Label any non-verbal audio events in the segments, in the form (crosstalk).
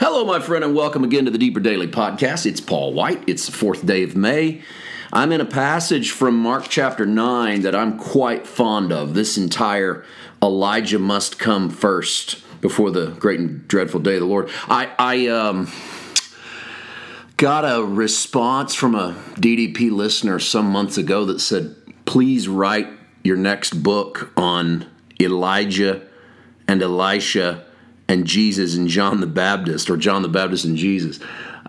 Hello, my friend, and welcome again to the Deeper Daily Podcast. It's Paul White. It's the fourth day of May. I'm in a passage from Mark chapter 9 that I'm quite fond of. This entire Elijah must come first before the great and dreadful day of the Lord. I, I um, got a response from a DDP listener some months ago that said, please write your next book on Elijah and Elisha and Jesus and John the Baptist, or John the Baptist and Jesus.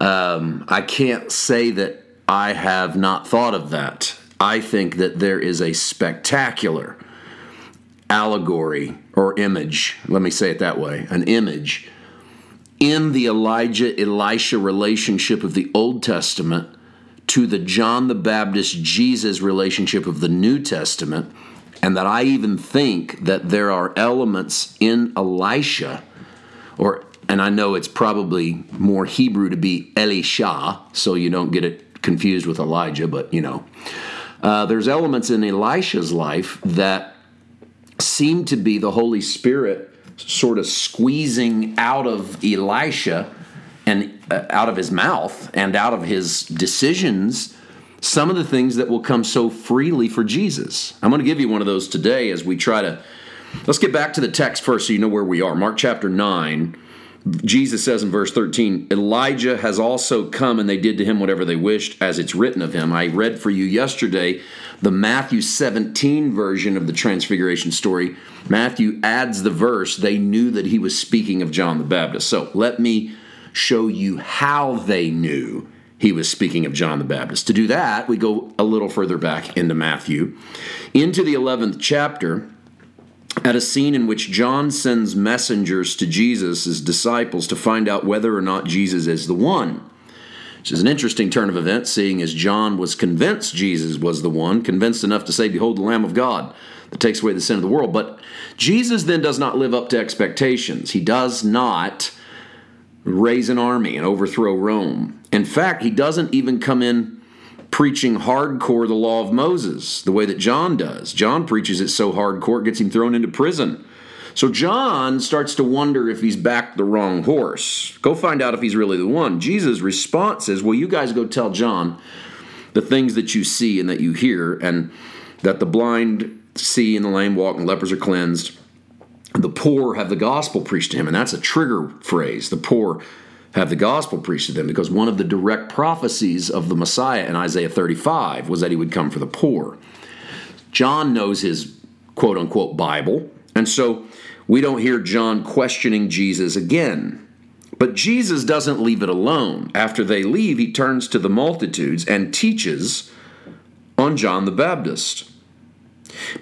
Um, I can't say that I have not thought of that. I think that there is a spectacular allegory or image, let me say it that way, an image in the Elijah Elisha relationship of the Old Testament to the John the Baptist Jesus relationship of the New Testament, and that I even think that there are elements in Elisha or and I know it's probably more Hebrew to be Elisha, so you don't get it confused with Elijah, but you know. Uh, there's elements in Elisha's life that seem to be the Holy Spirit sort of squeezing out of Elisha and uh, out of his mouth and out of his decisions some of the things that will come so freely for Jesus. I'm going to give you one of those today as we try to Let's get back to the text first so you know where we are. Mark chapter 9. Jesus says in verse 13, Elijah has also come and they did to him whatever they wished, as it's written of him. I read for you yesterday the Matthew 17 version of the Transfiguration story. Matthew adds the verse, they knew that he was speaking of John the Baptist. So let me show you how they knew he was speaking of John the Baptist. To do that, we go a little further back into Matthew, into the 11th chapter at a scene in which John sends messengers to Jesus' his disciples to find out whether or not Jesus is the one. Which is an interesting turn of events, seeing as John was convinced Jesus was the one, convinced enough to say, Behold, the Lamb of God that takes away the sin of the world. But Jesus then does not live up to expectations. He does not raise an army and overthrow Rome. In fact, he doesn't even come in preaching hardcore the law of Moses, the way that John does. John preaches it so hardcore, it gets him thrown into prison. So John starts to wonder if he's backed the wrong horse. Go find out if he's really the one. Jesus' response is, Well, you guys go tell John the things that you see and that you hear, and that the blind see and the lame walk and lepers are cleansed. The poor have the gospel preached to him, and that's a trigger phrase. The poor have the gospel preached to them because one of the direct prophecies of the Messiah in Isaiah 35 was that he would come for the poor. John knows his quote unquote Bible, and so we don't hear John questioning Jesus again. But Jesus doesn't leave it alone. After they leave, he turns to the multitudes and teaches on John the Baptist.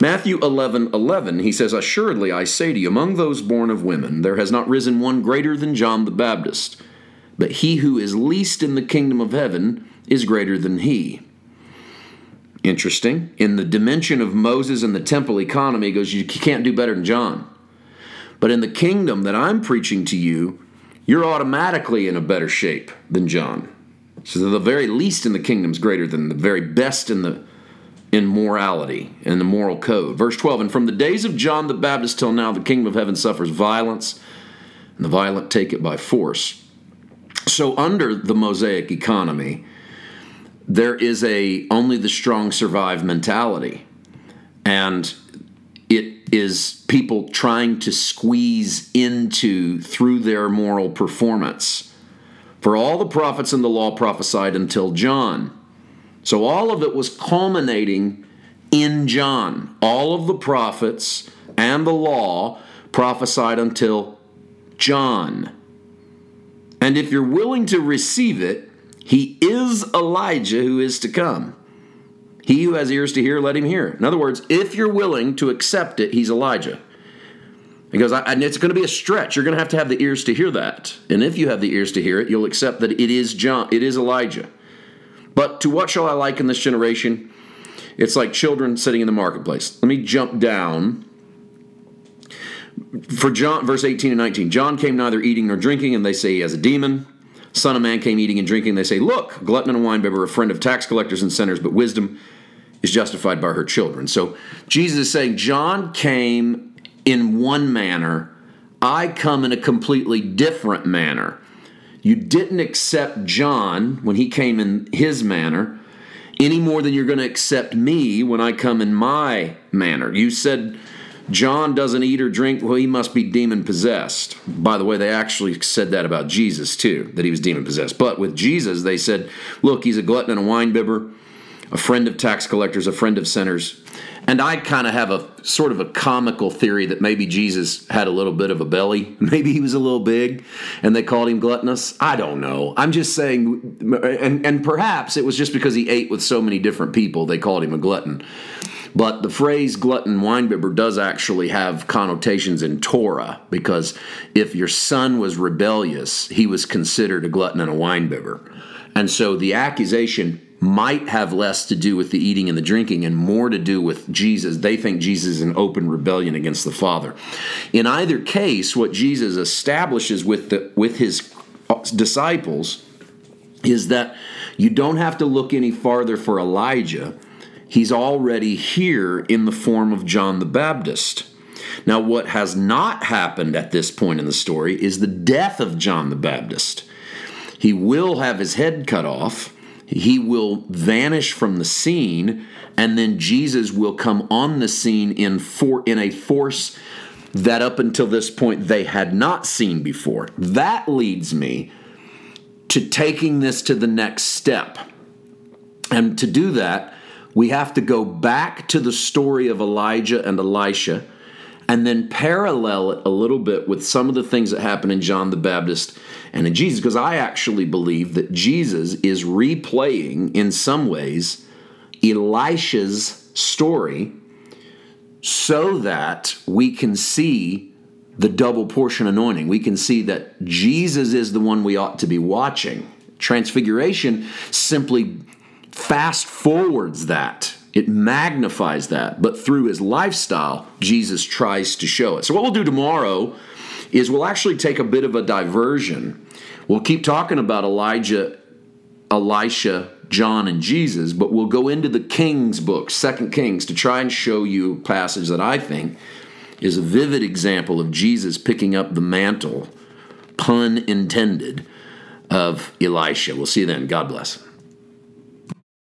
Matthew 11 11, he says, Assuredly I say to you, among those born of women, there has not risen one greater than John the Baptist but he who is least in the kingdom of heaven is greater than he. Interesting. In the dimension of Moses and the temple economy, goes, you can't do better than John. But in the kingdom that I'm preaching to you, you're automatically in a better shape than John. So the very least in the kingdom is greater than the very best in the in morality and the moral code. Verse 12, and from the days of John the Baptist till now, the kingdom of heaven suffers violence, and the violent take it by force. So under the Mosaic economy, there is a only the strong survive mentality. And it is people trying to squeeze into through their moral performance. For all the prophets and the law prophesied until John. So all of it was culminating in John. All of the prophets and the law prophesied until John. And if you're willing to receive it, he is Elijah who is to come. He who has ears to hear, let him hear. In other words, if you're willing to accept it, he's Elijah. Because and it's going to be a stretch. You're going to have to have the ears to hear that. And if you have the ears to hear it, you'll accept that it is John, it is Elijah. But to what shall I liken this generation? It's like children sitting in the marketplace. Let me jump down for John, verse 18 and 19, John came neither eating nor drinking, and they say he has a demon. Son of Man came eating and drinking. They say, Look, glutton and winebibber, a friend of tax collectors and sinners, but wisdom is justified by her children. So Jesus is saying, John came in one manner, I come in a completely different manner. You didn't accept John when he came in his manner any more than you're going to accept me when I come in my manner. You said John doesn't eat or drink, well, he must be demon possessed. By the way, they actually said that about Jesus too, that he was demon possessed. But with Jesus, they said, look, he's a glutton and a wine bibber, a friend of tax collectors, a friend of sinners. And I kind of have a sort of a comical theory that maybe Jesus had a little bit of a belly. (laughs) Maybe he was a little big and they called him gluttonous. I don't know. I'm just saying, and, and perhaps it was just because he ate with so many different people, they called him a glutton. But the phrase glutton winebibber does actually have connotations in Torah because if your son was rebellious, he was considered a glutton and a winebibber. And so the accusation might have less to do with the eating and the drinking and more to do with Jesus. They think Jesus is in open rebellion against the Father. In either case, what Jesus establishes with the with his uh, disciples is that you don't have to look any farther for Elijah. He's already here in the form of John the Baptist. Now, what has not happened at this point in the story is the death of John the Baptist. He will have his head cut off he will vanish from the scene and then Jesus will come on the scene in for in a force that up until this point they had not seen before. That leads me to taking this to the next step. And to do that, we have to go back to the story of Elijah and Elisha and then parallel it a little bit with some of the things that happen in John the Baptist and in Jesus, because I actually believe that Jesus is replaying, in some ways, Elisha's story so that we can see the double portion anointing. We can see that Jesus is the one we ought to be watching. Transfiguration simply fast forwards that it magnifies that. But through his lifestyle, Jesus tries to show it. So, what we'll do tomorrow is we'll actually take a bit of a diversion. We'll keep talking about Elijah, Elisha, John, and Jesus, but we'll go into the Kings book, Second Kings, to try and show you a passage that I think is a vivid example of Jesus picking up the mantle, pun intended, of Elisha. We'll see you then. God bless.